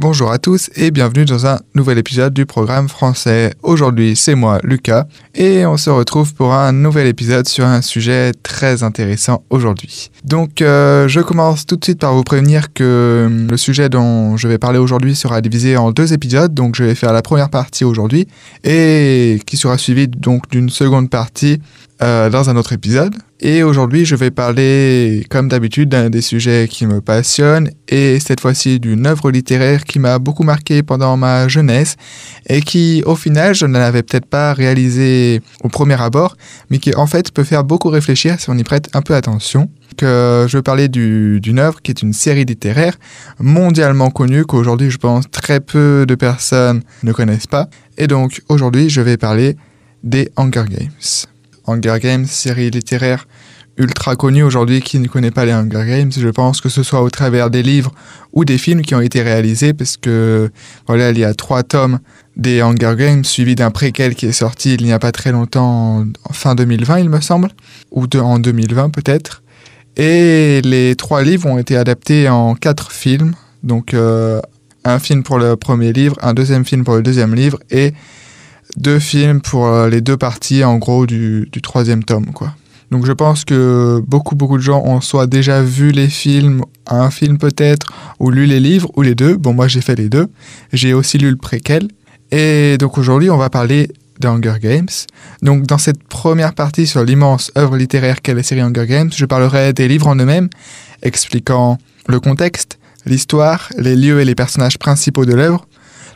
Bonjour à tous et bienvenue dans un nouvel épisode du programme français. Aujourd'hui, c'est moi, Lucas, et on se retrouve pour un nouvel épisode sur un sujet très intéressant aujourd'hui. Donc, euh, je commence tout de suite par vous prévenir que le sujet dont je vais parler aujourd'hui sera divisé en deux épisodes. Donc, je vais faire la première partie aujourd'hui et qui sera suivie donc d'une seconde partie euh, dans un autre épisode. Et aujourd'hui, je vais parler, comme d'habitude, d'un des sujets qui me passionnent, et cette fois-ci d'une œuvre littéraire qui m'a beaucoup marqué pendant ma jeunesse, et qui, au final, je ne l'avais peut-être pas réalisé au premier abord, mais qui, en fait, peut faire beaucoup réfléchir si on y prête un peu attention. Que je veux parler d'une œuvre qui est une série littéraire mondialement connue, qu'aujourd'hui, je pense, très peu de personnes ne connaissent pas. Et donc, aujourd'hui, je vais parler des Hunger Games. Hunger Games, série littéraire ultra connue aujourd'hui qui ne connaît pas les Hunger Games. Je pense que ce soit au travers des livres ou des films qui ont été réalisés parce que voilà, il y a trois tomes des Hunger Games suivi d'un préquel qui est sorti il n'y a pas très longtemps, en fin 2020 il me semble, ou en 2020 peut-être. Et les trois livres ont été adaptés en quatre films, donc euh, un film pour le premier livre, un deuxième film pour le deuxième livre et deux films pour euh, les deux parties, en gros, du, troisième tome, quoi. Donc je pense que beaucoup, beaucoup de gens ont soit déjà vu les films, un film peut-être, ou lu les livres, ou les deux. Bon, moi j'ai fait les deux. J'ai aussi lu le préquel. Et donc aujourd'hui, on va parler d'Hunger Games. Donc dans cette première partie sur l'immense œuvre littéraire qu'est la série Hunger Games, je parlerai des livres en eux-mêmes, expliquant le contexte, l'histoire, les lieux et les personnages principaux de l'œuvre,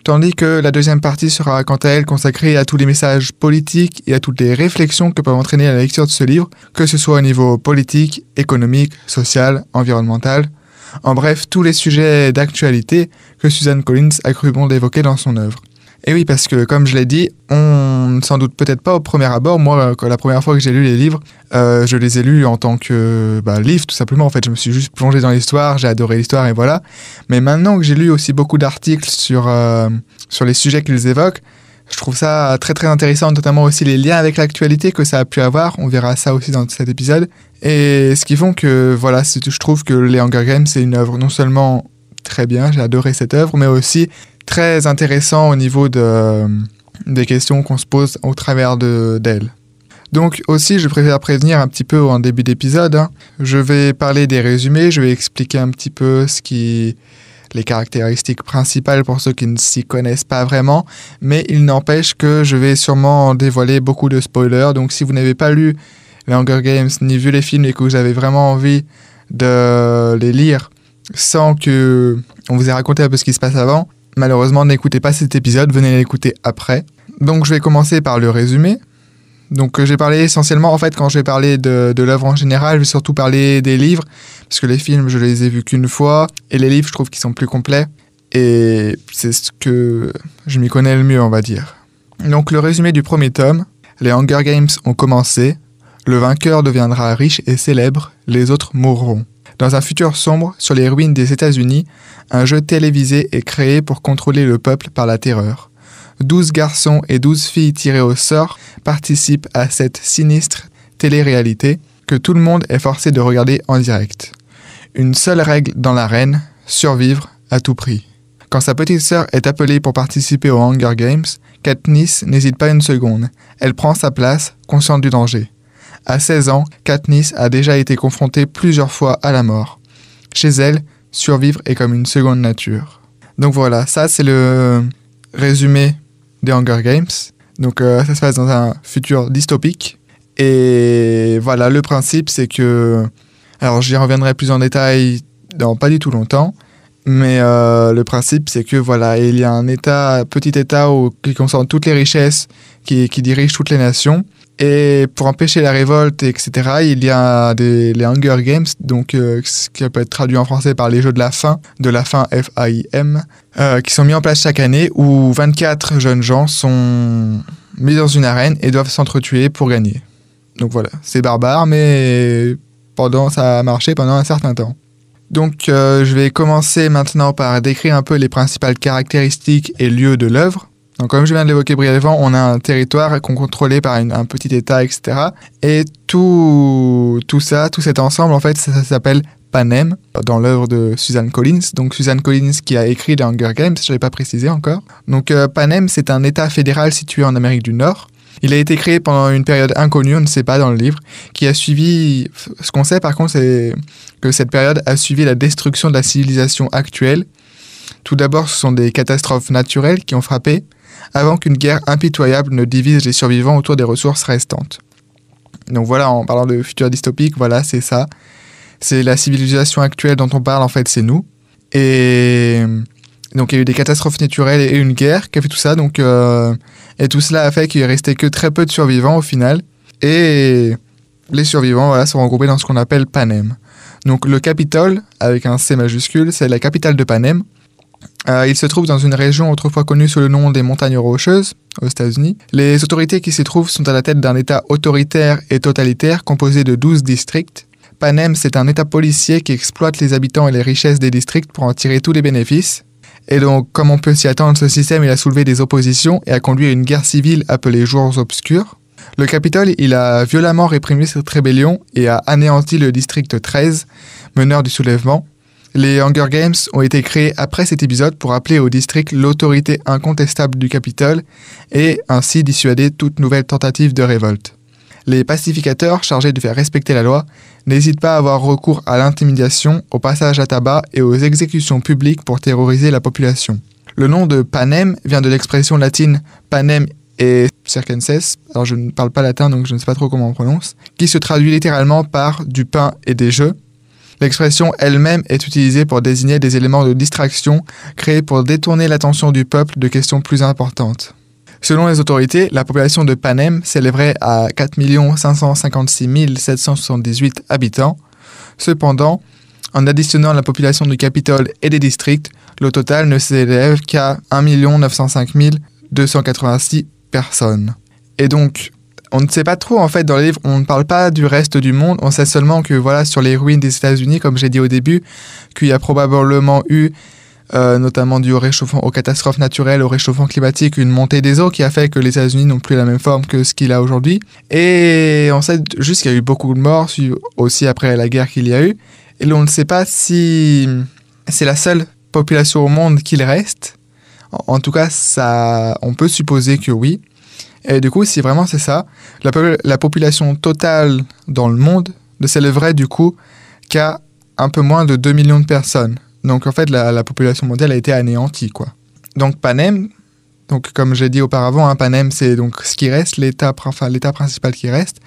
tandis que la deuxième partie sera quant à elle consacrée à tous les messages politiques et à toutes les réflexions que peut entraîner la lecture de ce livre, que ce soit au niveau politique, économique, social, environnemental, en bref, tous les sujets d'actualité que Suzanne Collins a cru bon d'évoquer dans son œuvre. Et oui, parce que comme je l'ai dit, on ne s'en doute peut-être pas au premier abord. Moi, la première fois que j'ai lu les livres, euh, je les ai lus en tant que bah, livre, tout simplement. En fait, je me suis juste plongé dans l'histoire, j'ai adoré l'histoire et voilà. Mais maintenant que j'ai lu aussi beaucoup d'articles sur, euh, sur les sujets qu'ils évoquent, je trouve ça très très intéressant, notamment aussi les liens avec l'actualité que ça a pu avoir. On verra ça aussi dans cet épisode. Et ce qui font que, voilà, je trouve que les Hunger Games, c'est une œuvre non seulement très bien, j'ai adoré cette œuvre, mais aussi très intéressant au niveau de, des questions qu'on se pose au travers d'elle. Donc aussi, je préfère prévenir un petit peu en début d'épisode. Hein. Je vais parler des résumés, je vais expliquer un petit peu ce qui, les caractéristiques principales pour ceux qui ne s'y connaissent pas vraiment, mais il n'empêche que je vais sûrement dévoiler beaucoup de spoilers. Donc si vous n'avez pas lu les Hunger Games ni vu les films et que vous avez vraiment envie de les lire sans que on vous ait raconté un peu ce qui se passe avant, Malheureusement, n'écoutez pas cet épisode, venez l'écouter après. Donc je vais commencer par le résumé. Donc j'ai parlé essentiellement, en fait, quand je vais parler de, de l'œuvre en général, je vais surtout parler des livres, parce que les films, je les ai vus qu'une fois, et les livres, je trouve qu'ils sont plus complets, et c'est ce que je m'y connais le mieux, on va dire. Donc le résumé du premier tome, les Hunger Games ont commencé, le vainqueur deviendra riche et célèbre, les autres mourront. Dans un futur sombre, sur les ruines des États-Unis, un jeu télévisé est créé pour contrôler le peuple par la terreur. Douze garçons et douze filles tirés au sort participent à cette sinistre télé-réalité que tout le monde est forcé de regarder en direct. Une seule règle dans l'arène, survivre à tout prix. Quand sa petite sœur est appelée pour participer aux Hunger Games, Katniss n'hésite pas une seconde. Elle prend sa place, consciente du danger. À 16 ans, Katniss a déjà été confrontée plusieurs fois à la mort. Chez elle, survivre est comme une seconde nature. Donc voilà, ça c'est le résumé des Hunger Games. Donc euh, ça se passe dans un futur dystopique. Et voilà, le principe c'est que... Alors j'y reviendrai plus en détail dans pas du tout longtemps. Mais euh, le principe, c'est que voilà, il y a un État, petit État qui concentre toutes les richesses, qui, qui dirige toutes les nations. Et pour empêcher la révolte, etc., il y a les Hunger Games, donc euh, ce qui peut être traduit en français par les Jeux de la faim, de la faim F-A-I-M, euh, qui sont mis en place chaque année où 24 jeunes gens sont mis dans une arène et doivent s'entretuer pour gagner. Donc voilà, c'est barbare, mais pendant ça a marché pendant un certain temps. Donc euh, je vais commencer maintenant par décrire un peu les principales caractéristiques et lieux de l'œuvre. Donc, comme je viens de l'évoquer brièvement, on a un territoire qu'on contrôlé par un petit État, etc. Et tout, tout ça, tout cet ensemble, en fait, ça, s'appelle Panem dans l'œuvre de Suzanne Collins. Donc Suzanne Collins qui a écrit les Hunger Games, je l'ai pas précisé encore. Donc euh, Panem, c'est un État fédéral situé en Amérique du Nord. Il a été créé pendant une période inconnue, on ne sait pas dans le livre, qui a suivi. Ce qu'on sait par contre, c'est que cette période a suivi la destruction de la civilisation actuelle. Tout d'abord, ce sont des catastrophes naturelles qui ont frappé, avant qu'une guerre impitoyable ne divise les survivants autour des ressources restantes. Donc voilà, en parlant de futur dystopique, voilà, c'est ça. C'est la civilisation actuelle dont on parle, en fait, c'est nous. Et donc il y a eu des catastrophes naturelles et une guerre qui a fait tout ça. Donc, euh, et tout cela a fait qu'il restait que très peu de survivants au final. Et les survivants voilà, sont regroupés dans ce qu'on appelle Panem. Donc le Capitole, avec un C majuscule, c'est la capitale de Panem. Euh, il se trouve dans une région autrefois connue sous le nom des montagnes rocheuses, aux États-Unis. Les autorités qui s'y trouvent sont à la tête d'un État autoritaire et totalitaire composé de 12 districts. Panem, c'est un État policier qui exploite les habitants et les richesses des districts pour en tirer tous les bénéfices. Et donc, comme on peut s'y attendre, ce système il a soulevé des oppositions et a conduit à une guerre civile appelée Jours obscurs. Le Capitole, il a violemment réprimé cette rébellion et a anéanti le district 13, meneur du soulèvement. Les Hunger Games ont été créés après cet épisode pour appeler au district l'autorité incontestable du Capitole et ainsi dissuader toute nouvelle tentative de révolte. Les pacificateurs chargés de faire respecter la loi n'hésitent pas à avoir recours à l'intimidation, au passage à tabac et aux exécutions publiques pour terroriser la population. Le nom de Panem vient de l'expression latine panem et circenses, alors je ne parle pas latin donc je ne sais pas trop comment on prononce, qui se traduit littéralement par du pain et des jeux. L'expression elle-même est utilisée pour désigner des éléments de distraction créés pour détourner l'attention du peuple de questions plus importantes. Selon les autorités, la population de Panem s'élèverait à 4 556 778 habitants. Cependant, en additionnant la population du Capitole et des districts, le total ne s'élève qu'à 1 905 286 personnes. Et donc, on ne sait pas trop en fait dans le livre, on ne parle pas du reste du monde, on sait seulement que voilà sur les ruines des États-Unis, comme j'ai dit au début, qu'il y a probablement eu euh, notamment dû au réchauffement, aux catastrophes naturelles, au réchauffement climatique, une montée des eaux qui a fait que les États-Unis n'ont plus la même forme que ce qu'il a aujourd'hui. Et on sait juste qu'il y a eu beaucoup de morts aussi après la guerre qu'il y a eu. Et l'on ne sait pas si c'est la seule population au monde qu'il reste. En, tout cas, ça, on peut supposer que oui. Et du coup, si vraiment c'est ça, la, la population totale dans le monde ne s'élèverait du coup qu'à un peu moins de 2 millions de personnes. Donc en fait, la, population mondiale a été anéantie, quoi. Donc Panem, donc comme j'ai dit auparavant, hein, Panem c'est donc ce qui reste, l'état enfin, principal qui reste,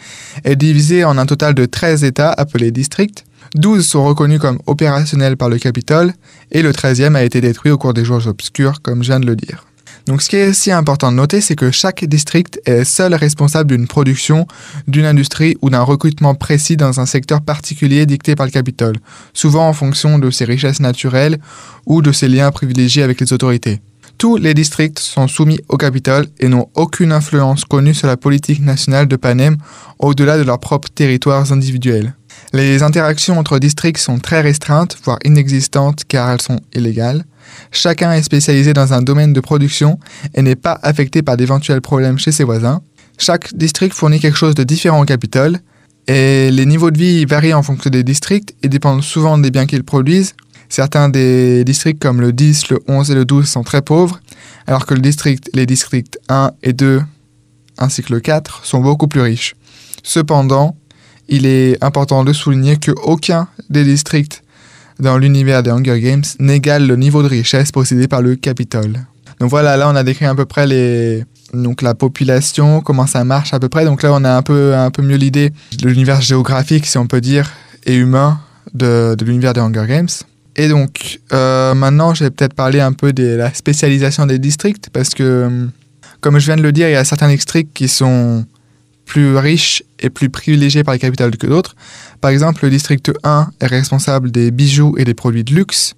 est divisé en un total de 13 États appelés districts. 12 sont reconnus comme opérationnels par le Capitole et le 13e a été détruit au cours des jours obscurs, comme je viens de le dire. Donc ce qui est aussi important de noter, c'est que chaque district est seul responsable d'une production, d'une industrie ou d'un recrutement précis dans un secteur particulier dicté par le Capitole, souvent en fonction de ses richesses naturelles ou de ses liens privilégiés avec les autorités. Tous les districts sont soumis au Capitole et n'ont aucune influence connue sur la politique nationale de Panem au-delà de leurs propres territoires individuels. Les interactions entre districts sont très restreintes, voire inexistantes car elles sont illégales. Chacun est spécialisé dans un domaine de production et n'est pas affecté par d'éventuels problèmes chez ses voisins. Chaque district fournit quelque chose de différent au Capitole, et les niveaux de vie varient en fonction des districts et dépendent souvent des biens qu'ils produisent. Certains des districts comme le 10, le 11 et le 12 sont très pauvres, alors que les districts 1 et 2 ainsi que le 4 sont beaucoup plus riches. Cependant, il est important de souligner qu'aucun des districts dans l'univers des Hunger Games n'égale le niveau de richesse possédé par le Capitole. Donc voilà, là on a décrit à peu près les, donc la population, comment ça marche à peu près. Donc là on a un peu, un peu mieux l'idée de l'univers géographique, si on peut dire, et humain de, l'univers des Hunger Games. Et donc euh, maintenant je vais peut-être parler un peu de la spécialisation des districts, parce que comme je viens de le dire, il y a certains districts qui sont plus riches et plus privilégiés par les capitales que d'autres. Par exemple, le district 1 est responsable des bijoux et des produits de luxe.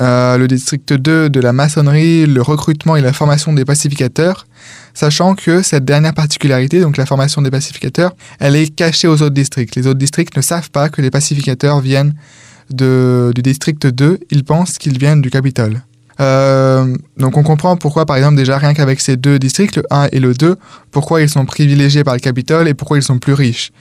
Euh, le district 2 de la maçonnerie, le recrutement et la formation des pacificateurs, sachant que cette dernière particularité, donc la formation des pacificateurs, elle est cachée aux autres districts. Les autres districts ne savent pas que les pacificateurs viennent du district 2, ils pensent qu'ils viennent du Capitole. Euh, donc on comprend pourquoi, par exemple, déjà rien qu'avec ces deux districts, le 1 et le 2, pourquoi ils sont privilégiés par le Capitole et pourquoi ils sont plus riches.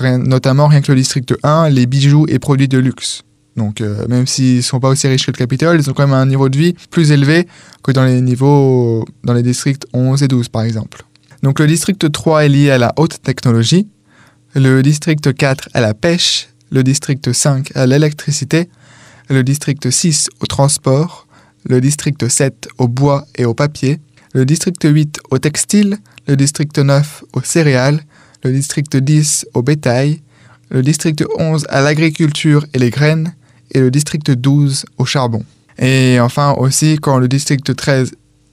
notamment rien que le district 1, les bijoux et produits de luxe. Donc euh, même s'ils ne sont pas aussi riches que le Capitole, ils ont quand même un niveau de vie plus élevé que dans les niveaux dans les districts 11 et 12 par exemple. Donc le district 3 est lié à la haute technologie, le district 4 à la pêche, le district 5 à l'électricité, le district 6 au transport, le district 7 au bois et au papier, le district 8 au textile, le district 9 aux céréales, le district 10 au bétail, le district 11 à l'agriculture et les graines, et le district 12 au charbon. Et enfin aussi, quand le district 13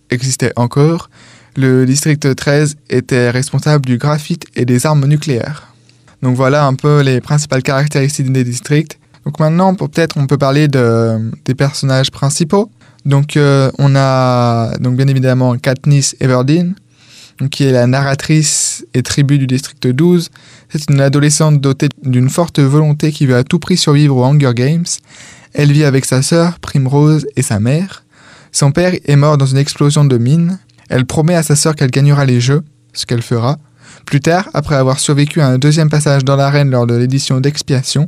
existait encore, le district 13 était responsable du graphite et des armes nucléaires. Donc voilà un peu les principales caractéristiques des districts. Donc maintenant, peut-être on peut parler de, des personnages principaux. Donc euh, on a donc bien évidemment Katniss Everdeen, qui est la narratrice et tribu du district 12. C'est une adolescente dotée d'une forte volonté qui veut à tout prix survivre aux Hunger Games. Elle vit avec sa sœur, Primrose, et sa mère. Son père est mort dans une explosion de mine. Elle promet à sa sœur qu'elle gagnera les jeux, ce qu'elle fera. Plus tard, après avoir survécu à un deuxième passage dans l'arène lors de l'édition d'expiation,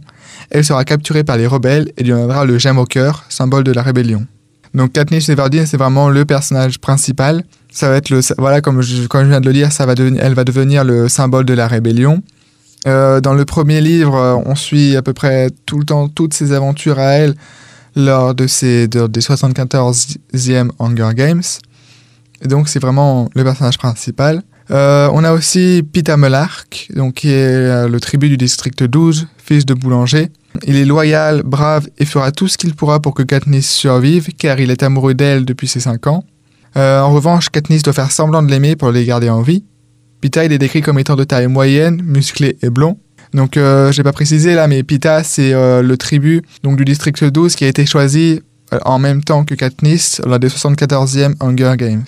elle sera capturée par les rebelles et deviendra le gemme au cœur, symbole de la rébellion. Donc Katniss Everdeen, c'est vraiment le personnage principal. Ça va être le, voilà, comme je, je viens de le dire, ça va devenir, elle va devenir le symbole de la rébellion. Euh, dans le premier livre, on suit à peu près tout le temps toutes ses aventures à elle lors de ses des 74e Hunger Games. Et donc c'est vraiment le personnage principal. Euh, on a aussi Pita Melark, donc qui est euh, le tribut du district 12, fils de boulanger. Il est loyal, brave et fera tout ce qu'il pourra pour que Katniss survive, car il est amoureux d'elle depuis ses 5 ans. Euh, en revanche, Katniss doit faire semblant de l'aimer pour les garder en vie. Pita, il est décrit comme étant de taille moyenne, musclé et blond. Donc, euh, j'ai pas précisé là, mais Pita, c'est euh, le tribut donc, du district 12 qui a été choisi en même temps que Katniss lors des 74e Hunger Games.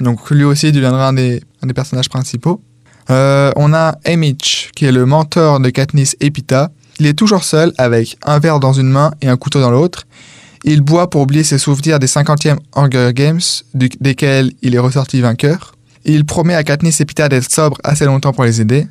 Donc, lui aussi deviendra un des, un des personnages principaux. On a Emmich, qui est le mentor de Katniss et Pita. Il est toujours seul, avec un verre dans une main et un couteau dans l'autre. Il boit pour oublier ses souvenirs des 50e Hunger Games, desquels il est ressorti vainqueur. Il promet à Katniss et Pita d'être sobres assez longtemps pour les aider.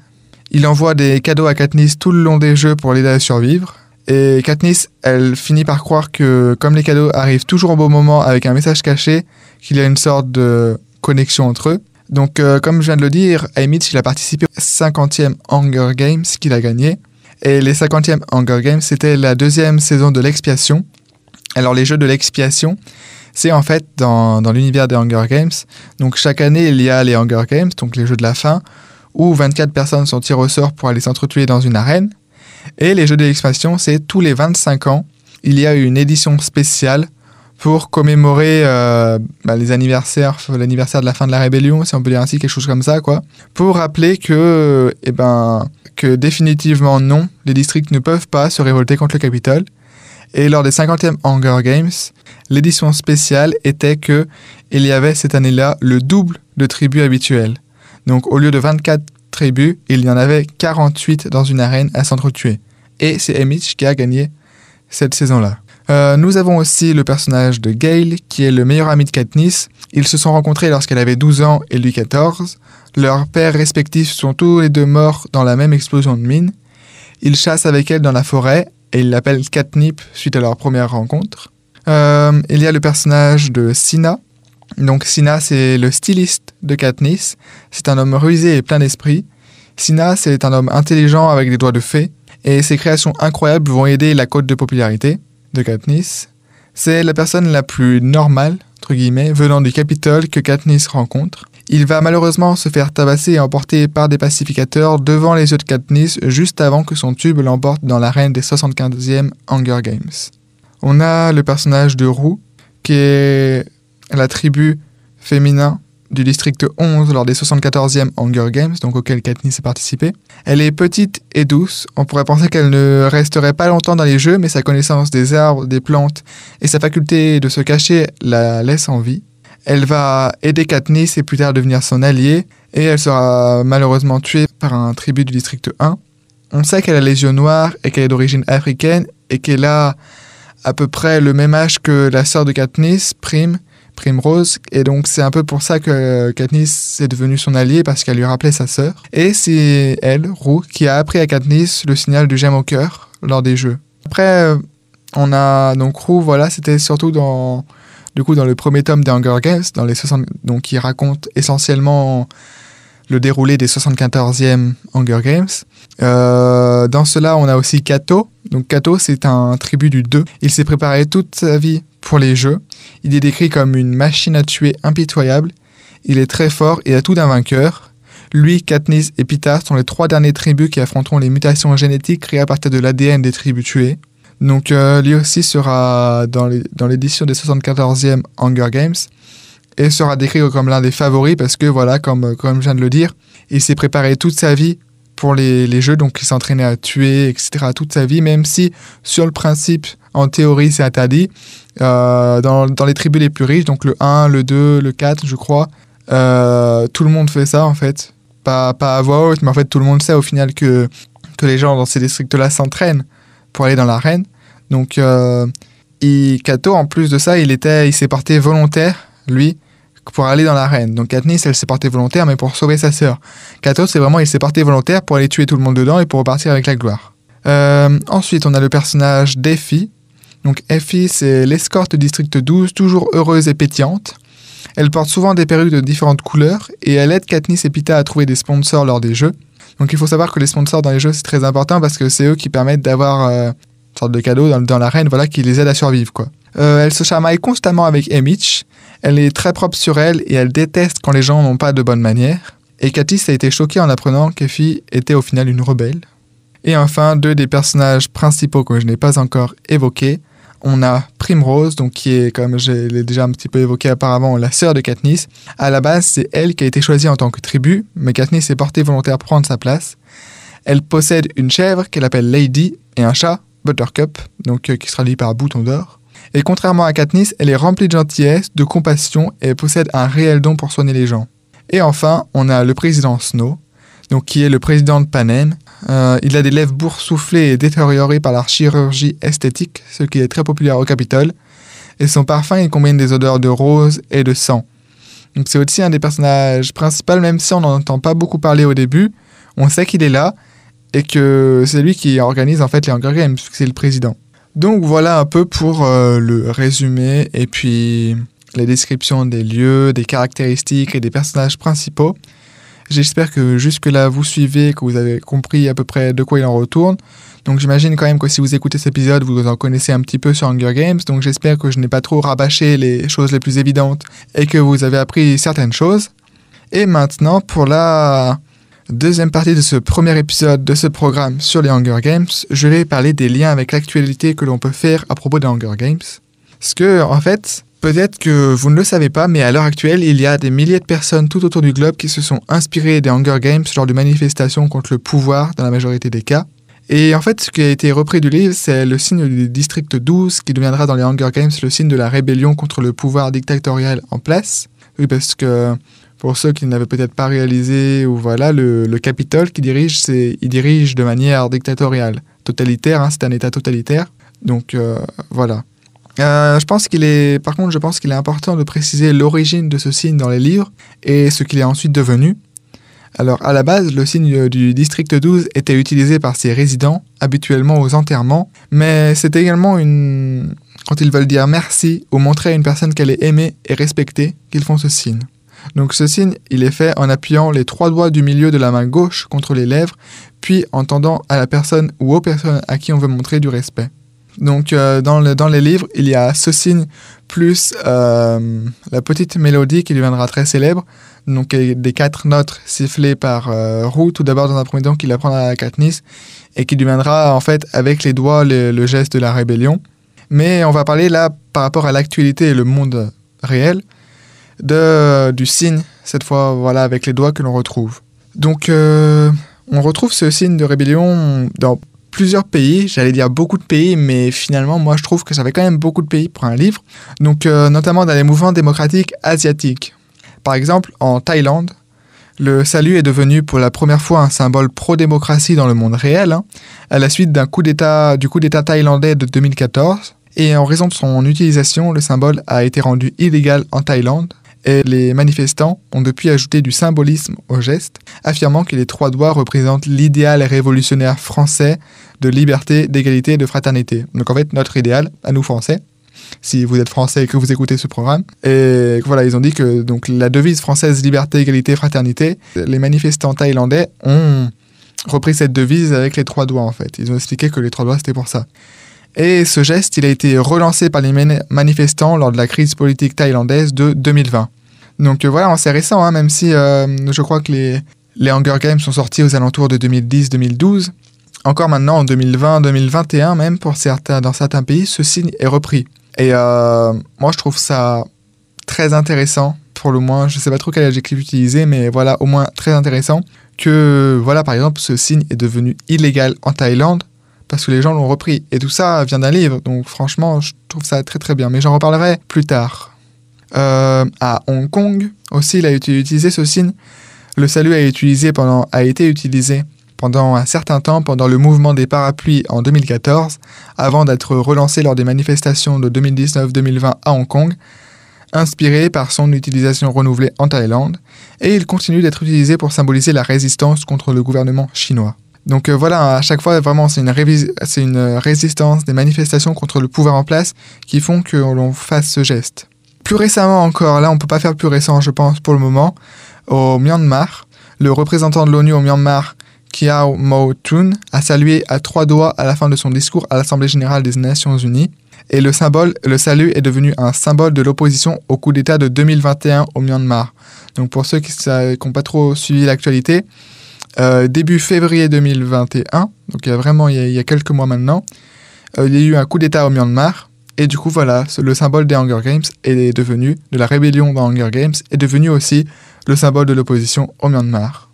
Il envoie des cadeaux à Katniss tout le long des jeux pour l'aider à survivre. Et Katniss, elle finit par croire que, comme les cadeaux arrivent toujours au bon moment avec un message caché, qu'il y a une sorte de connexion entre eux. Donc, euh, comme je viens de le dire, Haymitch, il a participé au 50e Hunger Games qu'il a gagné. Et les 50e Hunger Games, c'était la deuxième saison de l'expiation. Alors, les jeux de l'expiation, c'est en fait dans, dans l'univers des Hunger Games. Donc, chaque année, il y a les Hunger Games, donc les jeux de la faim, où 24 personnes sont tirées au sort pour aller s'entretuer dans une arène. Et les jeux de l'expiation, c'est tous les 25 ans, il y a une édition spéciale pour commémorer euh, bah, les anniversaires, l'anniversaire de la fin de la rébellion, si on peut dire ainsi, quelque chose comme ça, quoi. Pour rappeler que, eh ben, que définitivement non, les districts ne peuvent pas se révolter contre le Capitole. Et lors des 50e Hunger Games, l'édition spéciale était que il y avait cette année-là le double de tribus habituelles. Donc au lieu de 24 tribus, il y en avait 48 dans une arène à s'entretuer. Et c'est Emmich qui a gagné cette saison-là. Euh, nous avons aussi le personnage de Gale, qui est le meilleur ami de Katniss. Ils se sont rencontrés lorsqu'elle avait 12 ans et lui 14. Leurs pères respectifs sont tous les deux morts dans la même explosion de mine. Il chasse avec elle dans la forêt et il l'appelle Catnip suite à leur première rencontre. Euh, il y a le personnage de Sina. Donc Sina, c'est le styliste de Katniss. C'est un homme rusé et plein d'esprit. Sina, c'est un homme intelligent avec des doigts de fée. Et ses créations incroyables vont aider la cote de popularité C'est la personne la plus normale, entre guillemets, venant du Capitole que Katniss rencontre. Il va malheureusement se faire tabasser et emporter par des pacificateurs devant les yeux de Katniss juste avant que son tube l'emporte dans l'arène des 75e Hunger Games. On a le personnage de Roux, qui est la tribu féminin du district 11 lors des 74e Hunger Games, donc auquel Katniss a participé. Elle est petite et douce, on pourrait penser qu'elle ne resterait pas longtemps dans les jeux, mais sa connaissance des arbres, des plantes et sa faculté de se cacher la laisse en vie. Elle va aider Katniss et plus tard devenir son allié, et elle sera malheureusement tuée par un tribut du district 1. On sait qu'elle a les yeux noirs et qu'elle est d'origine africaine, et qu'elle a à peu près le même âge que la sœur de Katniss, Prime, Primrose, et donc c'est un peu pour ça que Katniss est devenue son allié, parce qu'elle lui rappelait sa sœur. Et c'est elle, Roux, qui a appris à Katniss le signal du gemme au cœur lors des jeux. Après, euh, On a donc Roux, voilà, c'était surtout dans, du coup, dans le premier tome des Hunger Games, dans les 60, donc qui raconte essentiellement le déroulé des 74e Hunger Games. Euh, dans cela, on a aussi Kato. Donc Kato, c'est un tribut du 2. Il s'est préparé toute sa vie pour les jeux. Il est décrit comme une machine à tuer impitoyable. Il est très fort et a tout d'un vainqueur. Lui, Katniss et Pita sont les trois derniers tribus qui affronteront les mutations génétiques créées à partir de l'ADN des tribus tuées. Donc euh, lui aussi sera dans l'édition des 74e Hunger Games et sera décrit comme l'un des favoris parce que voilà, comme, comme je viens de le dire, il s'est préparé toute sa vie pour les, jeux, donc il s'entraînait à tuer, etc. toute sa vie, même si sur le principe, en théorie, c'est interdit. Euh, dans, les tribus les plus riches, donc le 1, le 2, le 4, je crois, euh, tout le monde fait ça en fait. Pas, à voix haute, mais en fait tout le monde sait au final que, que les gens dans ces districts-là s'entraînent pour aller dans l'arène. Donc, euh, Kato, en plus de ça, il, il s'est porté volontaire, lui, pour aller dans l'arène. Donc Katniss, elle s'est portée volontaire, mais pour sauver sa sœur. Kato, c'est vraiment, il s'est porté volontaire pour aller tuer tout le monde dedans et pour repartir avec la gloire. Ensuite, on a le personnage d'Effie. Donc Effie, c'est l'escorte district 12, toujours heureuse et pétillante. Elle porte souvent des perruques de différentes couleurs et elle aide Katniss et Pita à trouver des sponsors lors des jeux. Donc il faut savoir que les sponsors dans les jeux, c'est très important parce que c'est eux qui permettent d'avoir euh, une sorte de cadeau dans, dans l'arène voilà, qui les aide à survivre. quoi. Euh, elle se chamaille constamment avec Emmich. Elle est très propre sur elle et elle déteste quand les gens n'ont pas de bonnes manières. Et Katis a été choquée en apprenant qu'Effie était au final une rebelle. Et enfin, deux des personnages principaux que je n'ai pas encore évoqués. On a Primrose, donc qui est, comme je l'ai déjà un petit peu évoqué apparemment, la sœur de Katniss. À la base, c'est elle qui a été choisie en tant que tribu, mais Katniss est portée volontaire pour prendre sa place. Elle possède une chèvre qu'elle appelle Lady et un chat, Buttercup, donc euh, qui sera traduit par Bouton d'or. Et contrairement à Katniss, elle est remplie de gentillesse, de compassion et possède un réel don pour soigner les gens. Et enfin, on a le président Snow, donc qui est le président de Panem. Euh, il a des lèvres boursouflées et détériorées par la chirurgie esthétique, ce qui est très populaire au Capitole. Et son parfum, il combine des odeurs de rose et de sang. Donc c'est aussi un des personnages principaux, même si on n'en entend pas beaucoup parler au début. On sait qu'il est là et que c'est lui qui organise en fait les Hunger Games, c'est le président. Donc voilà un peu pour euh, le résumé et puis les descriptions des lieux, des caractéristiques et des personnages principaux. J'espère que jusque-là vous suivez, que vous avez compris à peu près de quoi il en retourne. Donc j'imagine quand même que si vous écoutez cet épisode, vous en connaissez un petit peu sur Hunger Games. Donc j'espère que je n'ai pas trop rabâché les choses les plus évidentes et que vous avez appris certaines choses. Et maintenant pour la Deuxième partie de ce premier épisode de ce programme sur les Hunger Games, je vais parler des liens avec l'actualité que l'on peut faire à propos des Hunger Games. Parce que, en fait, peut-être que vous ne le savez pas, mais à l'heure actuelle, il y a des milliers de personnes tout autour du globe qui se sont inspirées des Hunger Games lors de manifestations contre le pouvoir dans la majorité des cas. Et en fait, ce qui a été repris du livre, c'est le signe du district 12 qui deviendra dans les Hunger Games le signe de la rébellion contre le pouvoir dictatorial en place. Oui, parce que pour ceux qui n'avaient peut-être pas réalisé, ou voilà, le, le Capitole qui dirige, c'est, il dirige de manière dictatoriale, totalitaire, hein, c'est un État totalitaire. Donc euh, voilà. Euh, je pense qu'il est, par contre, je pense qu'il est important de préciser l'origine de ce signe dans les livres et ce qu'il est ensuite devenu. Alors, à la base, le signe du district 12 était utilisé par ses résidents, habituellement aux enterrements, mais c'est également une. Quand ils veulent dire merci ou montrer à une personne qu'elle est aimée et respectée, qu'ils font ce signe. Donc ce signe, il est fait en appuyant les trois doigts du milieu de la main gauche contre les lèvres, puis en tendant à la personne ou aux personnes à qui on veut montrer du respect. Donc euh, dans, les livres, il y a ce signe plus euh, la petite mélodie qui deviendra très célèbre, donc des quatre notes sifflées par euh, Roux, tout d'abord dans un premier temps qu'il apprendra à Katniss, et qui deviendra en fait avec les doigts le geste de la rébellion. Mais on va parler là par rapport à l'actualité et le monde réel de, du signe, cette fois voilà avec les doigts que l'on retrouve. Donc on retrouve ce signe de rébellion dans plusieurs pays, j'allais dire beaucoup de pays, mais finalement moi je trouve que ça fait quand même beaucoup de pays pour un livre, donc euh, notamment dans les mouvements démocratiques asiatiques. Par exemple en Thaïlande, le salut est devenu pour la première fois un symbole pro-démocratie dans le monde réel, hein, à la suite d'un coup d'état du coup d'état thaïlandais de 2014. Et en raison de son utilisation, le symbole a été rendu illégal en Thaïlande et les manifestants ont depuis ajouté du symbolisme au geste, affirmant que les trois doigts représentent l'idéal révolutionnaire français de liberté, d'égalité et de fraternité. Donc en fait, notre idéal, à nous Français, si vous êtes français et que vous écoutez ce programme. Et voilà, ils ont dit que donc la devise française liberté, égalité, fraternité, les manifestants thaïlandais ont repris cette devise avec les trois doigts en fait. Ils ont expliqué que les trois doigts c'était pour ça. Et ce geste, il a été relancé par les manifestants lors de la crise politique thaïlandaise de 2020. Donc euh, voilà, c'est récent, hein, même si euh, je crois que les, les Hunger Games sont sortis aux alentours de 2010-2012. Encore maintenant, en 2020-2021 même, pour certains, dans certains pays, ce signe est repris. Et euh, moi, je trouve ça très intéressant, pour le moins. Je ne sais pas trop quel adjectif utiliser, mais voilà, au moins très intéressant que, voilà, par exemple, ce signe est devenu illégal en Thaïlande parce que les gens l'ont repris. Et tout ça vient d'un livre, donc franchement, je trouve ça très très bien. Mais j'en reparlerai plus tard. Euh, à Hong Kong aussi, il a utilisé ce signe. Le salut a été utilisé pendant un certain temps pendant le mouvement des parapluies en 2014, avant d'être relancé lors des manifestations de 2019-2020 à Hong Kong, inspiré par son utilisation renouvelée en Thaïlande, et il continue d'être utilisé pour symboliser la résistance contre le gouvernement chinois. Donc euh, voilà, à chaque fois, vraiment, c'est une, une résistance, des manifestations contre le pouvoir en place qui font que l'on fasse ce geste. Plus récemment encore, là on peut pas faire plus récent je pense pour le moment, au Myanmar, le représentant de l'ONU au Myanmar, Kiao Mo-tun, a salué à trois doigts à la fin de son discours à l'Assemblée générale des Nations unies. Et le symbole, le salut est devenu un symbole de l'opposition au coup d'État de 2021 au Myanmar. Donc pour ceux qui n'ont pas trop suivi l'actualité, euh, début février 2021, donc il y a vraiment il y a, quelques mois maintenant, euh, il y a eu un coup d'État au Myanmar et du coup, voilà, le symbole des Hunger Games est devenu, de la rébellion dans Hunger Games, est devenu aussi le symbole de l'opposition au Myanmar.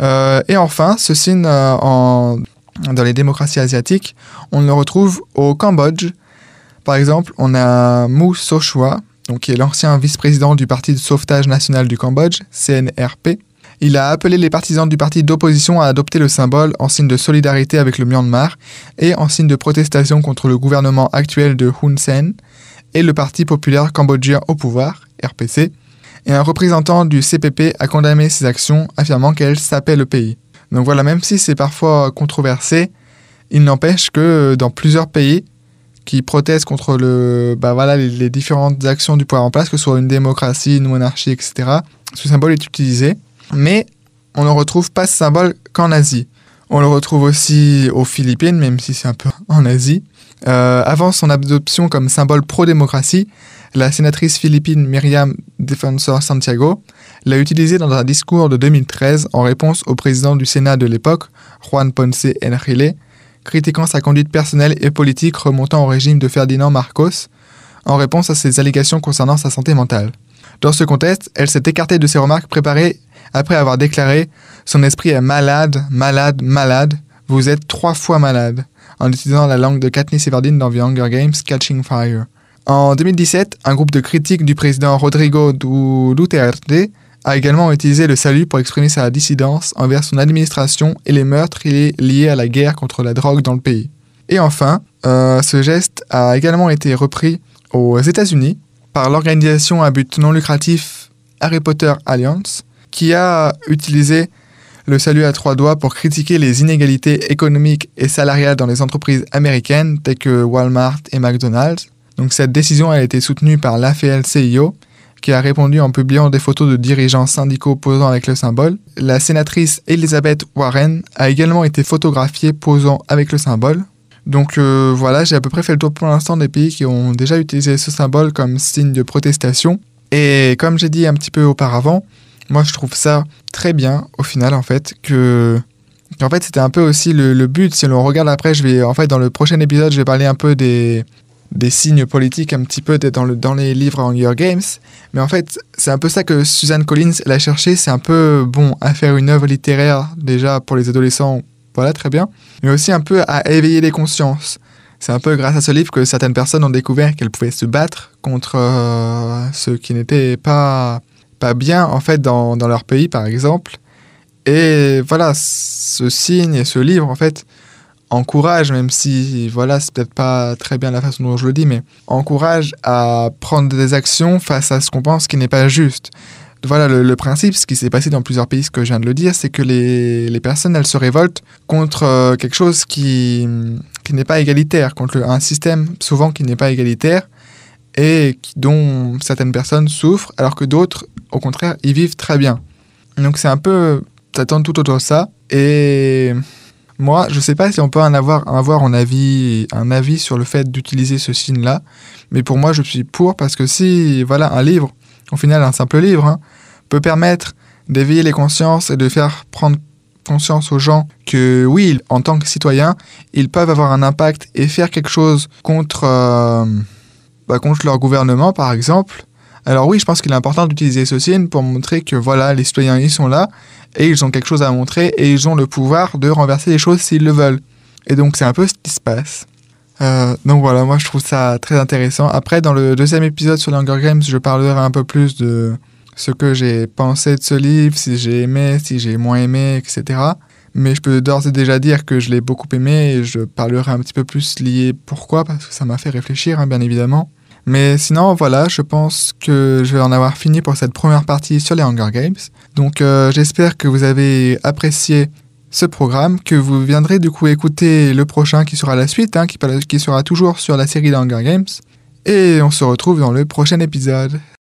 Euh, et enfin, ce signe euh, dans les démocraties asiatiques, on le retrouve au Cambodge. Par exemple, on a Mu Sochua, qui est l'ancien vice-président du Parti de sauvetage national du Cambodge, CNRP, il a appelé les partisans du parti d'opposition à adopter le symbole en signe de solidarité avec le Myanmar et en signe de protestation contre le gouvernement actuel de Hun Sen et le Parti populaire cambodgien au pouvoir, RPC. Et un représentant du CPP a condamné ces actions, affirmant qu'elles sapaient le pays. Donc voilà, même si c'est parfois controversé, il n'empêche que dans plusieurs pays qui protestent contre bah les différentes actions du pouvoir en place, que ce soit une démocratie, une monarchie, etc., ce symbole est utilisé. Mais on ne retrouve pas ce symbole qu'en Asie. On le retrouve aussi aux Philippines, même si c'est un peu en Asie. Euh, avant son adoption comme symbole pro-démocratie, la sénatrice philippine Myriam Defensor Santiago l'a utilisé dans un discours de 2013 en réponse au président du Sénat de l'époque, Juan Ponce Enrile, critiquant sa conduite personnelle et politique remontant au régime de Ferdinand Marcos, en réponse à ses allégations concernant sa santé mentale. Dans ce contexte, elle s'est écartée de ses remarques préparées après avoir déclaré Son esprit est malade, malade, malade, vous êtes trois fois malade, en utilisant la langue de Katniss Everdeen dans The Hunger Games Catching Fire. En 2017, un groupe de critiques du président Rodrigo Duterte a également utilisé le salut pour exprimer sa dissidence envers son administration et les meurtres liés à la guerre contre la drogue dans le pays. Et enfin, euh, ce geste a également été repris aux États-Unis par l'organisation à but non lucratif Harry Potter Alliance, qui a utilisé le salut à trois doigts pour critiquer les inégalités économiques et salariales dans les entreprises américaines telles que Walmart et McDonald's. Donc cette décision a été soutenue par l'AFL-CIO, qui a répondu en publiant des photos de dirigeants syndicaux posant avec le symbole. La sénatrice Elizabeth Warren a également été photographiée posant avec le symbole. Donc euh, voilà, j'ai à peu près fait le tour pour l'instant des pays qui ont déjà utilisé ce symbole comme signe de protestation. Et comme j'ai dit un petit peu auparavant, moi je trouve ça très bien au final en fait que en fait c'était un peu aussi le, but si l'on regarde après je vais en fait dans le prochain épisode je vais parler un peu des des signes politiques un petit peu dans, le, dans les livres Hunger Games. Mais en fait c'est un peu ça que Suzanne Collins l'a cherché. C'est un peu bon à faire une œuvre littéraire déjà pour les adolescents voilà très bien. Mais aussi un peu à éveiller les consciences. C'est un peu grâce à ce livre que certaines personnes ont découvert qu'elles pouvaient se battre contre euh, ceux qui n'étaient pas pas bien en fait dans leur pays par exemple. Et voilà, ce signe et ce livre en fait encourage, même si voilà, c'est peut-être pas très bien la façon dont je le dis, mais encourage à prendre des actions face à ce qu'on pense qui n'est pas juste. voilà, le, principe, ce qui s'est passé dans plusieurs pays, ce que je viens de le dire, c'est que les, les, personnes, elles se révoltent contre euh, quelque chose qui, qui n'est pas égalitaire, contre un système souvent qui n'est pas égalitaire et dont certaines personnes souffrent, alors que d'autres, au contraire, y vivent très bien. Donc c'est un peu, tourne tout autour de ça. Et moi, je ne sais pas si on peut en avoir, avoir un, avis, un avis sur le fait d'utiliser ce signe-là, mais pour moi, je suis pour parce que si, voilà, un livre, au final, un simple livre, hein, peut permettre d'éveiller les consciences et de faire prendre conscience aux gens que oui, en tant que citoyens, ils peuvent avoir un impact et faire quelque chose contre, euh, bah, contre leur gouvernement, par exemple. Alors oui, je pense qu'il est important d'utiliser ce signe pour montrer que voilà, les citoyens, ils sont là et ils ont quelque chose à montrer et ils ont le pouvoir de renverser les choses s'ils le veulent. Et donc c'est un peu ce qui se passe. Euh, donc voilà, moi je trouve ça très intéressant. Après, dans le deuxième épisode sur les Hunger Games, je parlerai un peu plus de ce que j'ai pensé de ce livre, si j'ai aimé, si j'ai moins aimé, etc. Mais je peux d'ores et déjà dire que je l'ai beaucoup aimé et je parlerai un petit peu plus lié pourquoi, parce que ça m'a fait réfléchir, hein, bien évidemment. Mais sinon, voilà, je pense que je vais en avoir fini pour cette première partie sur les Hunger Games. Donc euh, j'espère que vous avez apprécié ce programme, que vous viendrez du coup écouter le prochain qui sera la suite, hein, qui, qui sera toujours sur la série des Hunger Games. Et on se retrouve dans le prochain épisode.